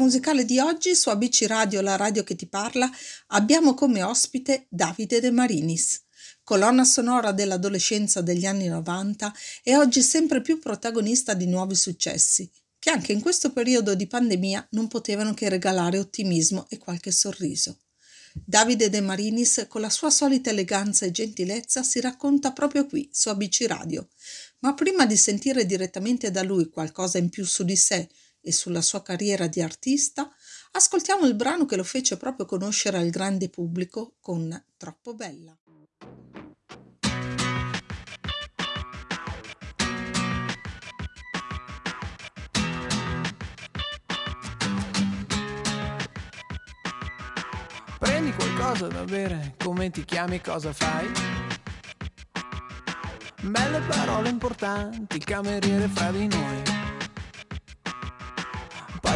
musicale di oggi su ABC Radio, la radio che ti parla, abbiamo come ospite Davide De Marinis. Colonna sonora dell'adolescenza degli anni 90 e oggi sempre più protagonista di nuovi successi, che anche in questo periodo di pandemia non potevano che regalare ottimismo e qualche sorriso. Davide De Marinis, con la sua solita eleganza e gentilezza, si racconta proprio qui, su ABC Radio. Ma prima di sentire direttamente da lui qualcosa in più su di sé e sulla sua carriera di artista, ascoltiamo il brano che lo fece proprio conoscere al grande pubblico con Troppo Bella. Prendi qualcosa da bere, come ti chiami, cosa fai? Belle parole importanti, il cameriere fra di noi.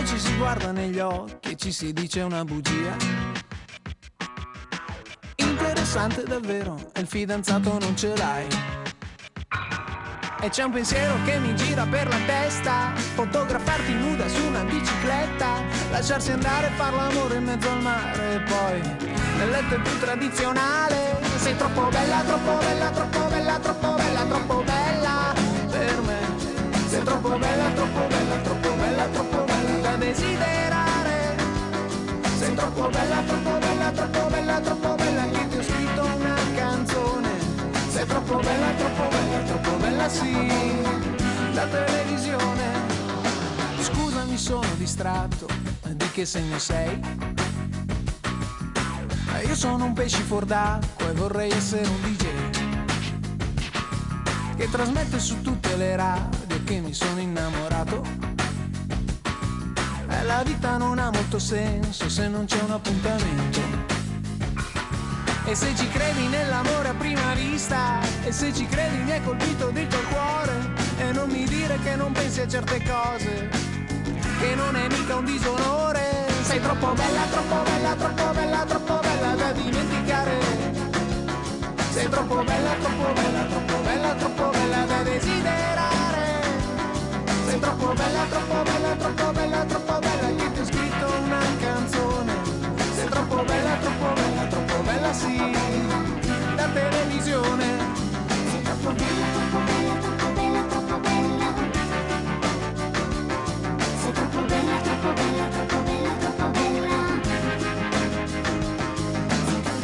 Ci si guarda negli occhi e ci si dice una bugia. Interessante davvero, e il fidanzato non ce l'hai. E c'è un pensiero che mi gira per la testa Fotografarti nuda su una bicicletta Lasciarsi andare, far l'amore in mezzo al mare E poi nel letto più tradizionale Sei troppo bella, troppo bella, troppo bella, troppo bella, troppo bella troppo bella, troppo bella, troppo bella sì. La televisione. Scusami sono distratto. Di che segno sei? Eh, Io sono un pesce fuor d'acqua E vorrei essere un DJ Che trasmette su tutte le radio Che mi sono innamorato. E la vita non ha molto senso Se non c'è un appuntamento e se ci credi nell'amore a prima vista E se ci credi mi hai colpito dentro il cuore E non mi dire che non pensi a certe cose Che non è mica un disonore. Sei troppo bella, troppo bella, troppo bella, troppo bella da dimenticare. Sei troppo bella, troppo bella, troppo bella, troppo bella da desiderare. Sei troppo bella, troppo bella, troppo bella, troppo bella Che ti ho scritto una canzone troppo bella, troppo bella, troppo bella sì. Da televisione. Sei troppo bella, troppo bella, troppo bella, troppo bella Sei troppo bella, troppo bella, troppo bella, troppo bella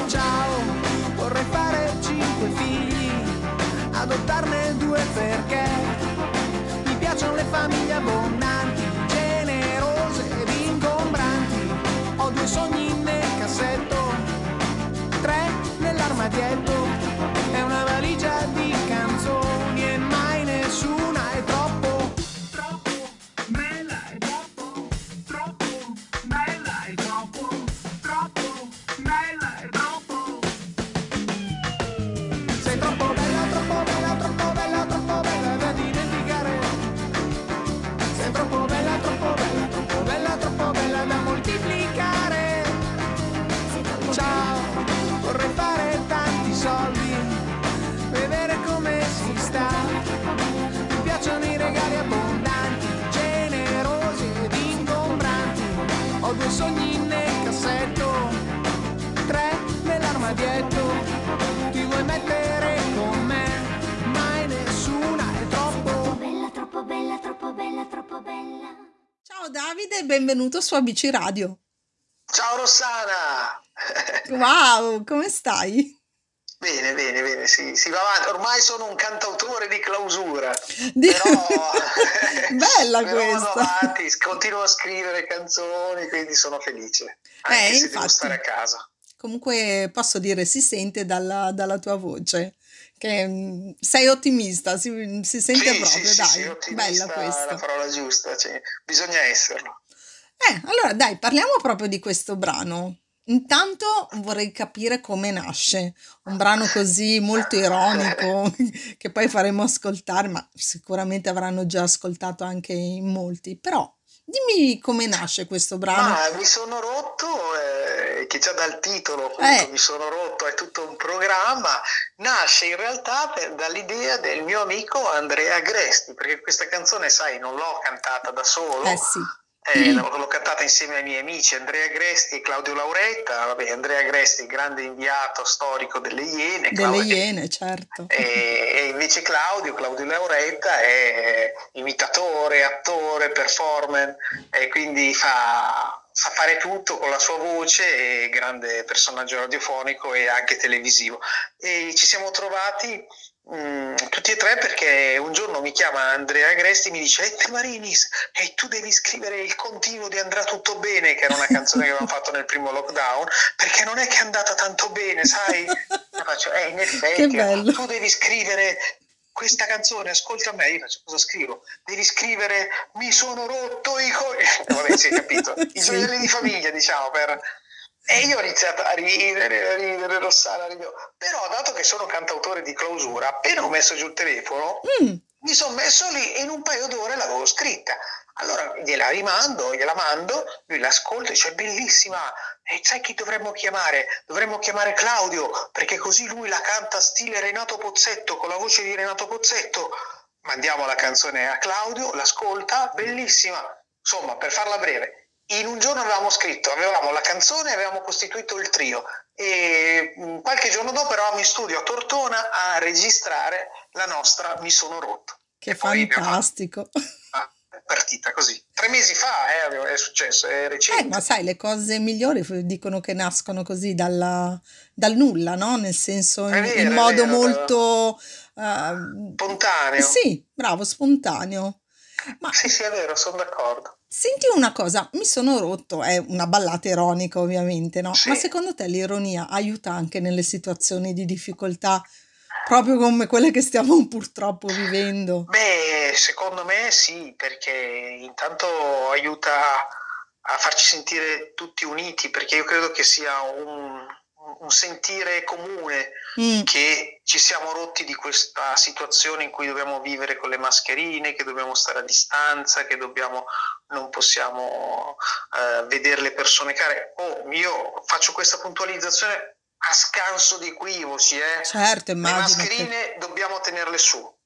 Ciao, vorrei fare cinque figli Adottarne due perché sogni nel cassetto, tre nell'armadietto. Ti vuoi mettere con me? Mai nessuna è troppo. bella, troppo bella, troppo bella, troppo bella. Ciao Davide e benvenuto su ABC Radio. Ciao Rossana! Wow, come stai? Bene, bene, bene, sì, si va avanti. Ormai sono un cantautore di clausura, Di- però, Bella però vado questa. avanti, continuo a scrivere canzoni, quindi sono felice, anche Eh, se devo infatti. stare a casa. Comunque posso dire si sente dalla, dalla tua voce che mm, sei ottimista, si, si sente Sì, proprio, sì, dai, sì, bella ottimista è la questa. parola giusta, cioè, bisogna esserlo. Eh, allora dai, parliamo proprio di questo brano. Intanto vorrei capire come nasce, un brano così molto ironico che poi faremo ascoltare, ma sicuramente avranno già ascoltato anche in molti. Però dimmi come nasce questo brano. Ma mi sono rotto, eh, che già dal titolo appunto Eh. mi sono rotto, è tutto un programma, nasce in realtà per- dall'idea del mio amico Andrea Agresti, perché questa canzone, sai, non l'ho cantata da solo, Eh sì, Eh, l'ho, cantata insieme ai miei amici Andrea Gresti e Claudio Lauretta. Vabbè, Andrea Gresti, grande inviato storico delle Iene. Delle Claudio- Iene, certo. E, e invece Claudio, Claudio Lauretta è imitatore, attore, performer e quindi fa, sa fare tutto con la sua voce, è grande personaggio radiofonico e anche televisivo. E ci siamo trovati mh, tutti e tre perché un giorno mi chiama Andrea Agresti e mi dice Ette Marinis e tu devi scrivere il continuo di Andrà tutto bene, che era una canzone che avevamo fatto nel primo lockdown, perché non è che è andata tanto bene, sai? E faccio, eh, in effetti, bello. tu devi scrivere questa canzone, ascolta me, io faccio cosa scrivo? Devi scrivere mi sono rotto i coglioni. Vabbè, si è capito. I Sì. gioielli di famiglia, diciamo, per... E io ho iniziato a ridere, a ridere, Rossana, ridere. Però, dato che sono cantautore di clausura, appena ho messo giù il telefono, Mm, mi sono messo lì e in un paio d'ore l'avevo scritta. Allora gliela rimando, gliela mando, lui l'ascolta e dice bellissima. E sai chi dovremmo chiamare? Dovremmo chiamare Claudio, perché così lui la canta stile Renato Pozzetto, con la voce di Renato Pozzetto. Mandiamo la canzone a Claudio, l'ascolta, bellissima. Insomma, per farla breve, in un giorno avevamo scritto, avevamo la canzone e avevamo costituito il trio. E mh, qualche giorno dopo eravamo in studio a Tortona a registrare la nostra Mi sono rotto. che E fantastico. partita così. Tre mesi fa eh, è successo, è Eh, recente. ma sai, le cose migliori dicono che nascono così dalla- dal nulla, no? Nel senso, in, vero, in modo vero, molto... eh, Spontaneo. sì, bravo, spontaneo. Ma Sì, sì, è vero, sono d'accordo. Senti una cosa, mi sono rotto, è una ballata ironica ovviamente, no? Sì. Ma secondo te l'ironia aiuta anche nelle situazioni di difficoltà, proprio come quelle che stiamo purtroppo vivendo? Beh, secondo me sì, perché intanto aiuta a farci sentire tutti uniti, perché io credo che sia un, un sentire comune Mm, che ci siamo rotti di questa situazione in cui dobbiamo vivere con le mascherine, che dobbiamo stare a distanza, che dobbiamo, non possiamo eh, vedere le persone care. Oh, io faccio questa puntualizzazione a scanso di equivoci, eh. certo, Le immagino che... mascherine dobbiamo tenerle su,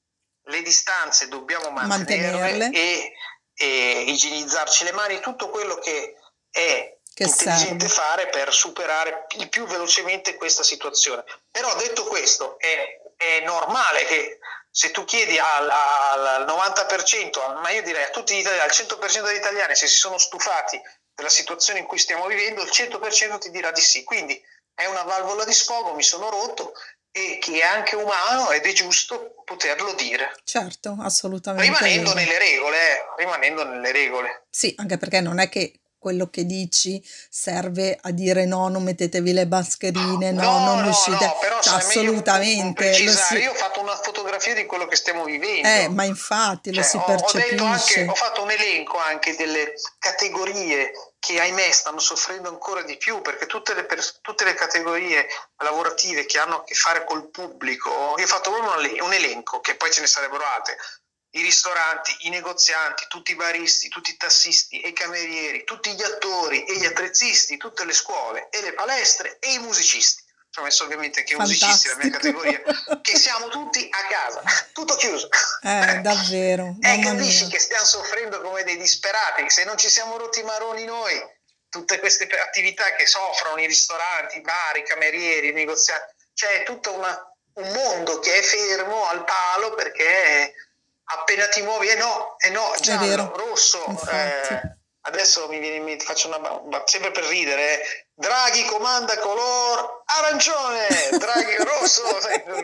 le distanze dobbiamo mantenerle, Mantenerle. e, e igienizzarci le mani, tutto quello che è Che intelligente serve. fare per superare il più velocemente questa situazione. Però detto questo, è, è normale che se tu chiedi al, al- al 90%, ma io direi a tutti gli italiani, al 100% degli italiani, se si sono stufati della situazione in cui stiamo vivendo, il 100% ti dirà di sì. Quindi è una valvola di sfogo, mi sono rotto e che è anche umano ed è giusto poterlo dire. Certo, assolutamente. Rimanendo nelle regole, eh, rimanendo nelle regole. Sì, anche perché non è che quello che dici serve a dire no, non mettetevi le mascherine, no, non uscite. no, però Cioè, assolutamente. Lo si- Io ho fatto una fotografia di quello che stiamo vivendo. Eh, ma infatti lo Cioè, si ho, ho detto anche, percepisce. ho fatto un elenco anche delle categorie che ahimè stanno soffrendo ancora di più perché tutte le, pers- tutte le categorie lavorative che hanno a che fare col pubblico, io ho fatto proprio un elenco che poi ce ne sarebbero altre. I ristoranti, i negozianti, tutti i baristi, tutti i tassisti e i camerieri, tutti gli attori e gli attrezzisti, tutte le scuole e le palestre e i musicisti. Ci ho messo ovviamente anche i musicisti, la mia categoria, che siamo tutti a casa, tutto chiuso. Eh, davvero, Eh, mamma capisci mia. che stiamo soffrendo come dei disperati, se non ci siamo rotti i maroni noi, tutte queste attività che soffrono i ristoranti, i bar, i camerieri, i negozianti, c'è tutto una- un mondo che è fermo al palo perché appena ti muovi, eh no, eh no, giallo, vero, rosso, eh, adesso mi viene in mente, faccio una sempre per ridere, eh, Draghi comanda color arancione, Draghi rosso,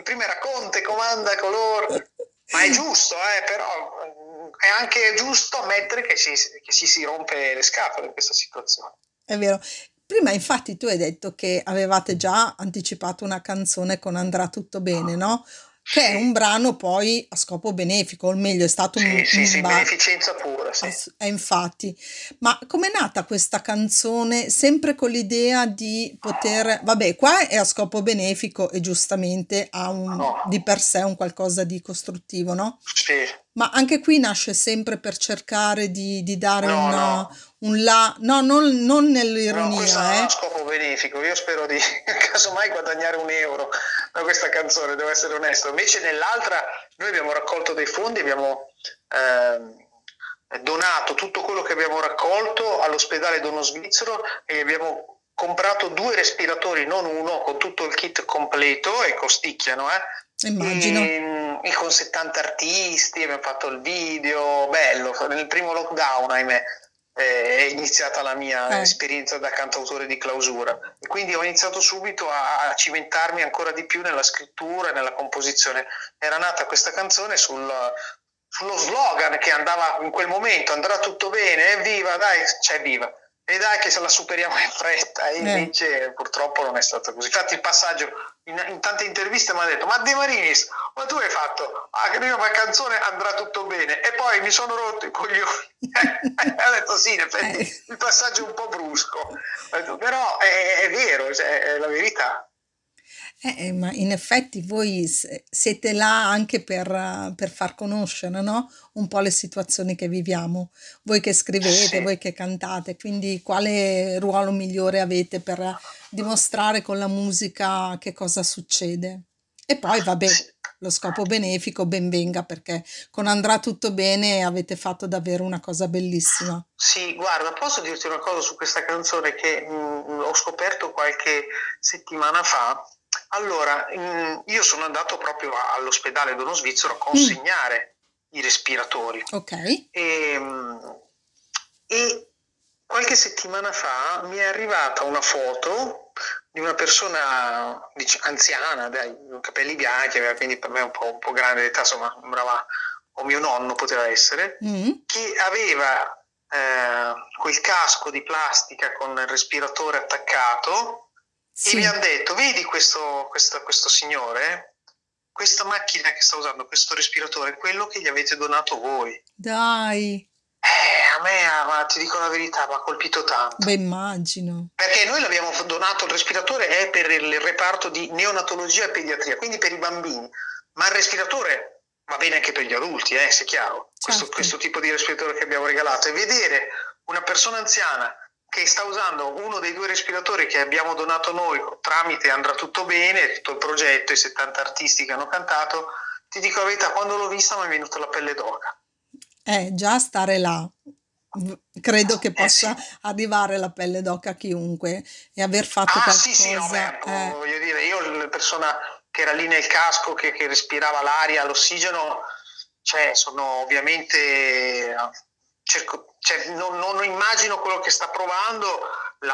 prima era Conte comanda color ma è giusto, eh, però eh, è anche giusto ammettere che ci, che ci si rompe le scatole in questa situazione. È vero. Prima infatti tu hai detto che avevate già anticipato una canzone con Andrà tutto bene, no? Che è un brano poi a scopo benefico, o meglio è stato un, Sì, sì, un sì, ba- beneficenza pura, sì. Eh, infatti, ma com'è nata questa canzone? Sempre con l'idea di poter, vabbè, qua è a scopo benefico e giustamente ha un, No. di per sé un qualcosa di costruttivo, no? Sì. Ma anche qui nasce sempre per cercare di, di dare No, una- no. Un là, no, non, non No, nell'ironia, questo non ha eh. uno scopo benefico, io spero di casomai guadagnare un euro da questa canzone, devo essere onesto. Invece nell'altra noi abbiamo raccolto dei fondi, abbiamo ehm, donato tutto quello che abbiamo raccolto all'ospedale Dono Svizzero e abbiamo comprato due respiratori, non uno, con tutto il kit completo e costicchiano, eh? Immagino. E, e con 70 artisti, abbiamo fatto il video, bello, nel primo lockdown, ahimè è iniziata la mia eh. esperienza da cantautore di clausura e quindi ho iniziato subito a cimentarmi ancora di più nella scrittura e nella composizione. Era nata questa canzone sul, sullo slogan che andava in quel momento, andrà tutto bene, evviva, dai, c'è viva e dai che se la superiamo in fretta e eh. invece purtroppo non è stato così infatti il passaggio in, in tante interviste mi ha detto ma De Marinis ma tu hai fatto? Ah che mia canzone andrà tutto bene. E poi mi sono rotto i coglioni. Ha detto sì in effetti il passaggio è un po' brusco. Detto, però è, è vero cioè, è la verità eh, eh, ma in effetti voi siete là anche per, per far conoscere, no? Un po' le situazioni che viviamo. Voi che scrivete, Sì. voi che cantate, quindi quale ruolo migliore avete per dimostrare con la musica che cosa succede? E poi, vabbè, lo scopo benefico ben venga perché con Andrà tutto bene avete fatto davvero una cosa bellissima. Sì, guarda, posso dirti una cosa su questa canzone che mh, mm, ho scoperto qualche settimana fa allora, mm, io sono andato proprio all'ospedale Dono Svizzero a consegnare mm. i respiratori. Ok. E, mm, e, qualche settimana fa mi è arrivata una foto di una persona dice, anziana, dai, capelli bianchi, quindi per me un po', un po grande d'età, insomma, sembrava o mio nonno poteva essere, mm. che aveva eh, quel casco di plastica con il respiratore attaccato sì. e mi hanno detto, vedi questo, questo, questo signore? Questa macchina che sta usando, questo respiratore, è quello che gli avete donato voi. Dai! Eh, a me, ma ti dico la verità, mi ha colpito tanto. Beh, immagino. Perché noi l'abbiamo donato, il respiratore è per il reparto di neonatologia e pediatria, quindi per i bambini, ma il respiratore va bene anche per gli adulti, eh, è chiaro, certo. questo, questo tipo di respiratore che abbiamo regalato. E vedere una persona anziana che sta usando uno dei due respiratori che abbiamo donato noi tramite Andrà Tutto Bene, tutto il progetto, i 70 artisti che hanno cantato, ti dico la verità, quando l'ho vista mi è venuta la pelle d'oca. Eh, già stare là, credo che possa eh sì. arrivare la pelle d'oca a chiunque e aver fatto ah, qualcosa. Sì, sì, no, beh, eh. voglio dire, io la persona che era lì nel casco, che, che respirava l'aria, l'ossigeno, cioè sono ovviamente cerco, cioè, non, non, immagino quello che sta provando,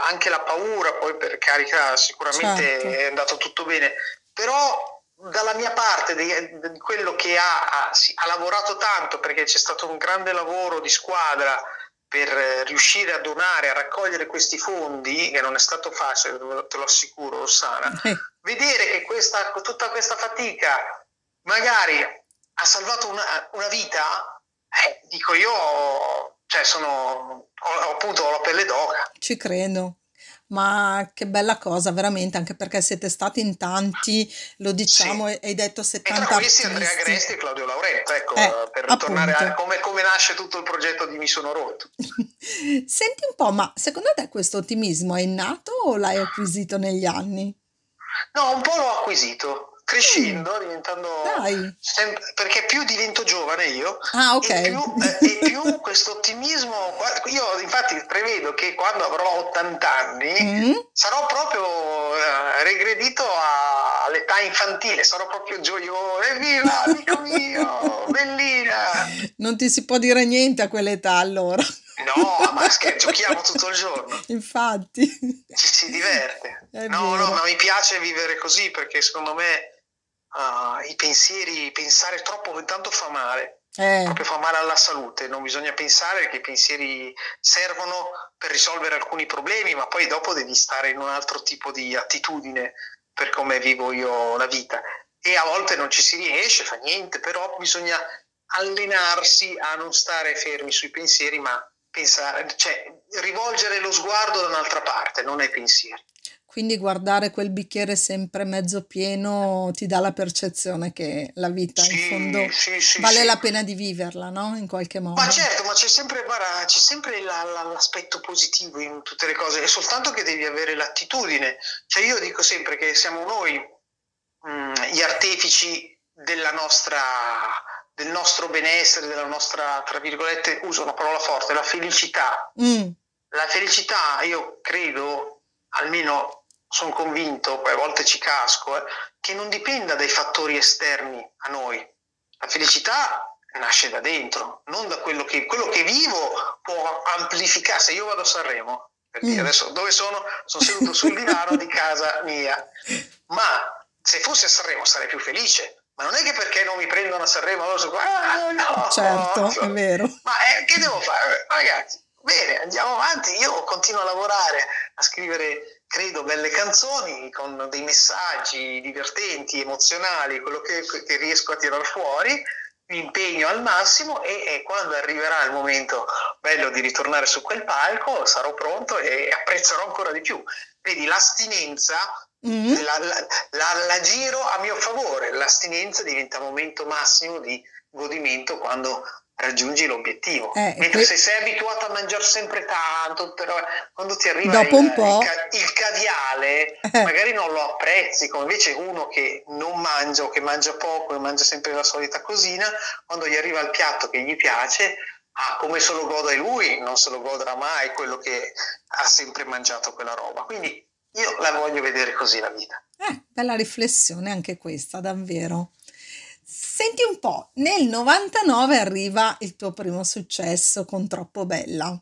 anche la paura, poi per carica sicuramente certo. è andato tutto bene, però dalla mia parte di, di quello che ha, ha, ha, lavorato tanto perché c'è stato un grande lavoro di squadra per riuscire a donare, a raccogliere questi fondi, che non è stato facile, te lo assicuro, Rossana, eh. vedere che questa, tutta questa fatica magari ha salvato una, una vita, eh, dico io, cioè sono, ho, appunto ho la pelle d'oca. Ci credo. Ma che bella cosa, veramente, anche perché siete stati in tanti, lo diciamo, sì. hai detto 70 E tra questi Andrea Gresti e Claudio Lauretto, ecco, eh, per tornare a come, come, nasce tutto il progetto di Mi Sono Rotto. Senti un po', ma secondo te questo ottimismo è nato o l'hai acquisito negli anni? No, un po' l'ho acquisito crescendo, mm. diventando sempre, perché più divento giovane io ah, okay. e, più, eh, più questo ottimismo io infatti prevedo che quando avrò 80 anni mm. sarò proprio eh, regredito a, all'età infantile sarò proprio gioioso evviva amico mio bellina non ti si può dire niente a quell'età allora No, ma scherzo, giochiamo tutto il giorno. Infatti. Ci si diverte. È no, vero. no, ma mi piace vivere così perché secondo me uh, i pensieri, pensare troppo tanto fa male, eh. proprio fa male alla salute, non bisogna pensare che i pensieri servono per risolvere alcuni problemi, ma poi dopo devi stare in un altro tipo di attitudine per come vivo io la vita. E a volte non ci si riesce, fa niente, però bisogna allenarsi a non stare fermi sui pensieri, ma pensare, cioè rivolgere lo sguardo da un'altra parte, non ai pensieri. Quindi guardare quel bicchiere sempre mezzo pieno ti dà la percezione che la vita in fondo sì, sì, vale sì. la pena di viverla, no? In qualche modo. Ma certo, ma c'è sempre, guarda, c'è sempre la, la, l'aspetto positivo in tutte le cose, è soltanto che devi avere l'attitudine. Cioè io dico sempre che siamo noi mh, mm, gli artefici della nostra del nostro benessere, della nostra, tra virgolette, uso una parola forte, la felicità. Mm, La felicità, io credo, almeno sono convinto, poi a volte ci casco, eh, che non dipenda dai fattori esterni a noi. La felicità nasce da dentro, non da quello che, quello che vivo può amplificare. Se io vado a Sanremo, per dire Mm. adesso dove sono? Sono seduto sul divano di casa mia, ma se fossi a Sanremo sarei più felice. Ma non è che perché non mi prendono a Sanremo allora sono ah, no, certo, è vero. ma eh, che devo fare? Ragazzi, bene, andiamo avanti. Io continuo a lavorare, a scrivere, credo, belle canzoni con dei messaggi divertenti, emozionali, quello che, che riesco a tirar fuori. Mi impegno al massimo e, e quando arriverà il momento bello di ritornare su quel palco sarò pronto e apprezzerò ancora di più. Vedi, l'astinenza Mm, la, la- la- la giro a mio favore, l'astinenza diventa momento massimo di godimento quando raggiungi l'obiettivo. Eh, Mentre que- se sei abituato a mangiare sempre tanto, però quando ti arriva il, il ca- il caviale, Eh. magari non lo apprezzi, come invece uno che non mangia o che mangia poco e mangia sempre la solita cosina, quando gli arriva il piatto che gli piace, ah, come se lo goda lui, non se lo godrà mai quello che ha sempre mangiato quella roba. Quindi io la voglio vedere così la vita. Eh, bella riflessione anche questa, davvero. Senti un po', nel 99 arriva il tuo primo successo con Troppo Bella,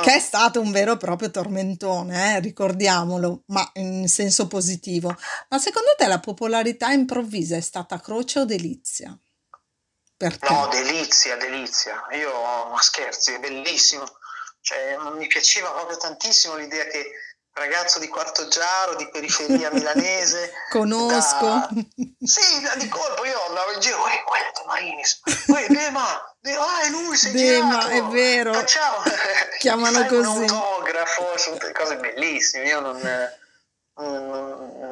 che è stato un vero e proprio tormentone, eh, ricordiamolo, ma in senso positivo. Ma secondo te la popolarità improvvisa è stata croce o delizia? Per te? No, delizia, delizia. Io, ma scherzi, è bellissimo. Cioè, mi piaceva proprio tantissimo l'idea che ragazzo di Quarto Giaro, di periferia milanese, Conosco. da- sì, da- di colpo io andavo in giro, eh, quello è Tomarinis, poi Dema, De- ah, è lui, sei Dema, girato, è vero. facciamo, Chiamano Mi fai un così. autografo, sono cose bellissime, io non...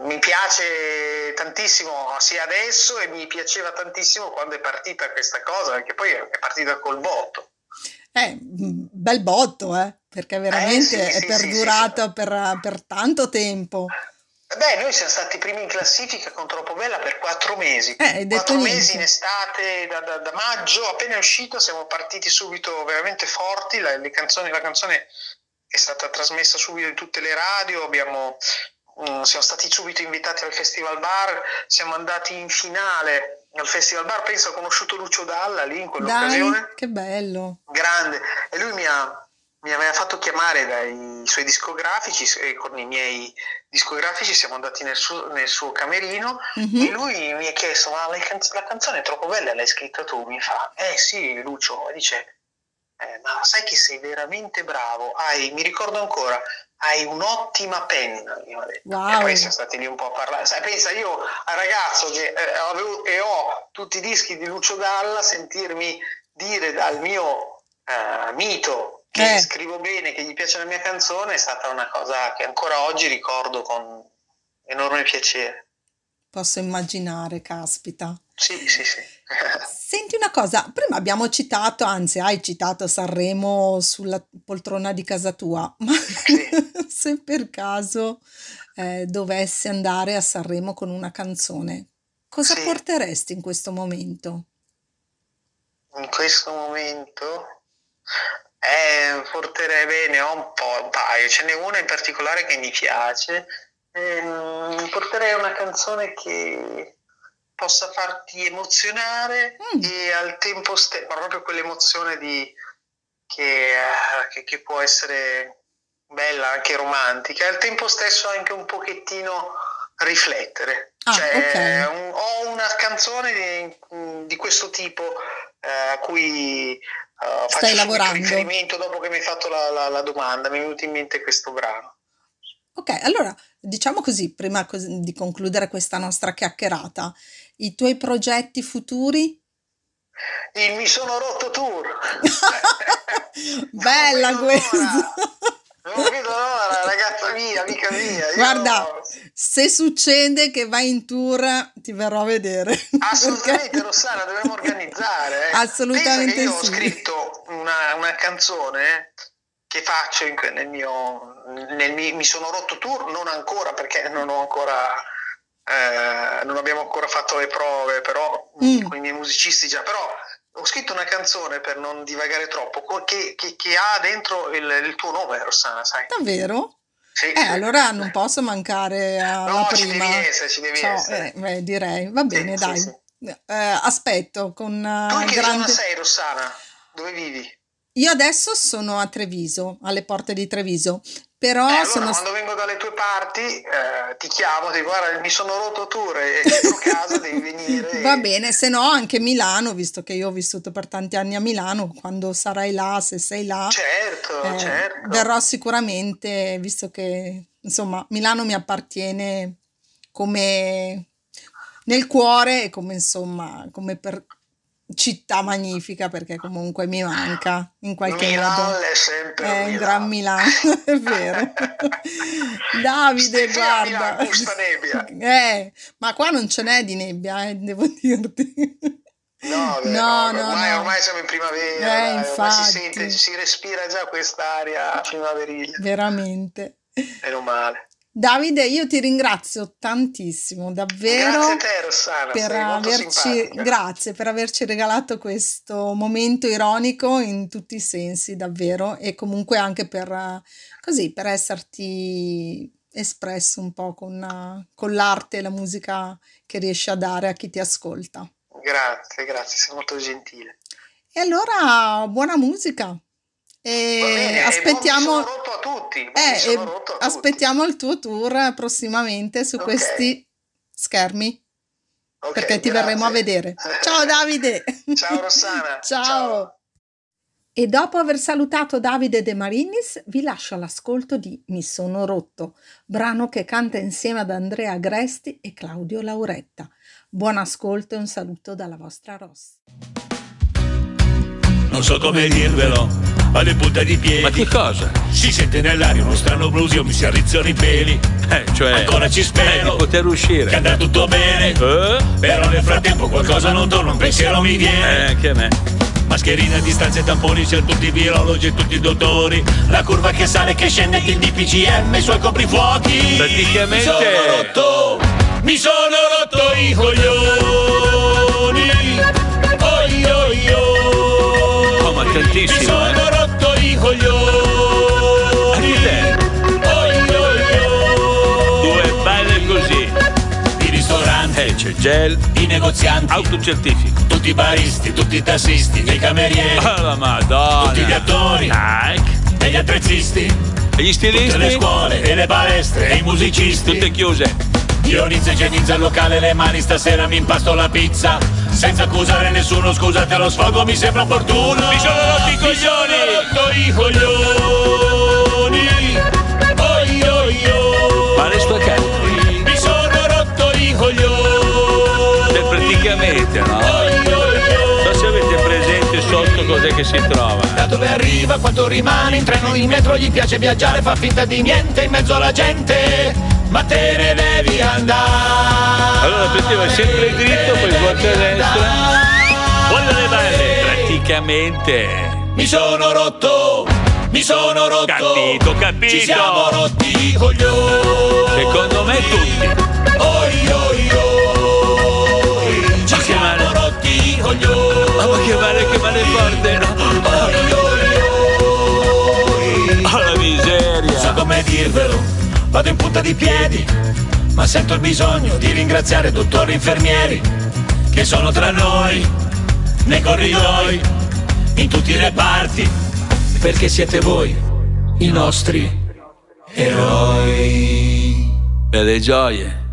mi piace tantissimo sia adesso e mi piaceva tantissimo quando è partita questa cosa, perché poi è partita col botto. Eh, bel botto, eh, perché veramente sì, è sì, sì, perdurata per, per tanto tempo. Beh, noi siamo stati primi in classifica con Troppo Bella per quattro mesi. Eh, quattro niente. mesi in estate, da, da- da maggio, appena è uscito, siamo partiti subito veramente forti. La, le canzoni- la canzone è stata trasmessa subito in tutte le radio. Abbiamo, mm, siamo stati subito invitati al Festival Bar, siamo andati in finale al Festival Bar. Penso ho conosciuto Lucio Dalla lì in quell'occasione Dai, che bello. grande e lui mi, ha- mi aveva fatto chiamare dai suoi discografici e con i miei discografici siamo andati nel suo, nel suo camerino Mhm. e lui mi ha chiesto ma la, canz- la canzone è troppo bella l'hai scritta tu mi fa eh sì Lucio e dice "Eh, ma sai che sei veramente bravo hai, mi ricordo ancora hai un'ottima penna mi ha detto. Wow. e poi siamo stati lì un po' a parlare sai pensa io a ragazzo che eh, avevo e ho tutti i dischi di Lucio Dalla sentirmi dire dal mio eh, mito che Eh. scrivo bene, che gli piace la mia canzone, è stata una cosa che ancora oggi ricordo con enorme piacere. Posso immaginare, caspita. Sì, sì, sì. Senti una cosa, prima abbiamo citato, anzi hai citato Sanremo sulla poltrona di casa tua, ma Sì. se per caso eh, dovessi andare a Sanremo con una canzone, cosa Sì. porteresti in questo momento? In questo momento eh, porterei bene, ho un po', un paio, ce n'è una in particolare che mi piace. Ehm, porterei una canzone che possa farti emozionare Mm. e al tempo stesso, proprio quell'emozione di, che, eh, che- che può essere bella, anche romantica, e al tempo stesso anche un pochettino riflettere. Ah, Cioè, ok. un- ho una canzone di, di questo tipo eh, a cui faccio Stai lavorando. riferimento dopo che mi hai fatto la, la- la domanda, mi è venuto in mente questo brano. Ok, allora diciamo così, prima di concludere questa nostra chiacchierata, i tuoi progetti futuri? Il Mi sono rotto tour. Bella questa! Non vedo l'ora, ragazza mia, amica mia. Guarda, se succede che vai in tour, ti verrò a vedere. Assolutamente, perché- Rossana, dovremmo organizzare. eh. Assolutamente io sì. ho scritto una, una canzone che faccio in nel mio, nel mi, mi sono rotto tour, non ancora perché non ho ancora eh, non abbiamo ancora fatto le prove, però Mm. con i miei musicisti già, però ho scritto una canzone per non divagare troppo, che, che- che ha dentro il, il tuo nome, Rossana, sai? Davvero? Sì, Eh, sì. allora non posso mancare alla No, ci prima. devi essere, ci devi Ciao, essere. eh, beh, direi. Va bene, sì, dai. Eh, aspetto con eh, Tu che zona grande... sei, Rossana? Dove vivi? Io adesso sono a Treviso, alle porte di Treviso, però Eh, allora, sono... quando vengo dalle tue parti eh, ti chiamo, ti dico guarda mi sono rotto tour e dietro casa devi venire. Va bene, se no anche Milano, visto che io ho vissuto per tanti anni a Milano, quando sarai là, se sei là, Certo, eh, certo. verrò sicuramente, visto che insomma Milano mi appartiene come nel cuore e come insomma come per città magnifica perché comunque mi manca in qualche Milano modo. è sempre È un Milano. gran Milano, è vero. Davide, guarda. Eh, ma qua non ce n'è di nebbia, eh, devo dirti. No, beh, No, no, ormai, no. ormai siamo in primavera, Eh, infatti. si sente, si respira già quest'aria primaverile, Veramente. meno male. Davide, io ti ringrazio tantissimo, davvero. Grazie a te Rossana, per averci, grazie per averci regalato questo momento ironico in tutti i sensi, davvero, e comunque anche per, così, per esserti espresso un po' con, con l'arte e la musica che riesci a dare a chi ti ascolta. Grazie, grazie, sei molto gentile. E allora, buona musica. E bene, aspettiamo, buon mi sono rotto a tutti, aspettiamo il tuo tour prossimamente su Ok. questi schermi, Ok, perché ti grazie. verremo a vedere. Ciao Davide! Ciao Rossana. Ciao. E dopo aver salutato Davide De Marinis, vi lascio all'ascolto di Mi sono rotto, brano che canta insieme ad Andrea Agresti e Claudio Lauretta. Buon ascolto e un saluto dalla vostra Ross. Non so come dirvelo, alle punte di piedi. Ma che cosa? Si sente nell'aria uno strano brusio, mi si arrizzano i peli. Eh, cioè. Ancora ci spero. eh, di poter uscire. Che andrà tutto bene. Eh? Però nel frattempo qualcosa non torna, un pensiero mi Eh, viene. anche a me. Mascherina, distanze, tamponi, c'è tutti i virologi e tutti i dottori. La curva che sale, che scende, il DPCM, i suoi coprifuochi. Praticamente- Mi sono rotto, mi sono rotto i coglioni. Coglioni. Oi, oi, oi. Due belle così. I ristoranti, Eh, c'è gel, i negozianti, autocertifico. tutti i baristi, tutti i tassisti, i camerieri, Ah, la madonna. tutti gli attori Nike. e gli attrezzisti. E gli Tutte le stilisti? scuole e le palestre e i musicisti. Tutte chiuse. Dionizio e Genizia al locale, le mani stasera mi impasto la pizza. Senza accusare nessuno, scusate lo sfogo, mi sembra opportuno. Mi sono rotto i Mi coglioni. sono rotto i coglioni. Oi, oi, oi. A casa. Mi sono rotto i coglioni. Beh, praticamente, no? Oi, oi, se avete presente sotto cos'è che si trova. Da dove arriva, quanto rimane in treno, in metro gli piace viaggiare, fa finta di niente in mezzo alla gente, ma te ne devi andare. Allora l'obiettivo è sempre dritto, poi svolta a destra. Voglio le belle. Praticamente. Mi sono rotto, mi sono rotto. Capito, capito. Ci siamo rotti i coglioni. Secondo me tutti. Oi, oi, oi. Ci Ma siamo male. rotti i coglioni. Ah, ma che male, che male forte. Oi, oi, oi. Oh, la So miseria. come dirvelo, vado in punta di piedi, ma sento il bisogno di ringraziare dottori e infermieri che sono tra noi, nei corridoi, in tutti i reparti, perché siete voi i nostri eroi. E le gioie.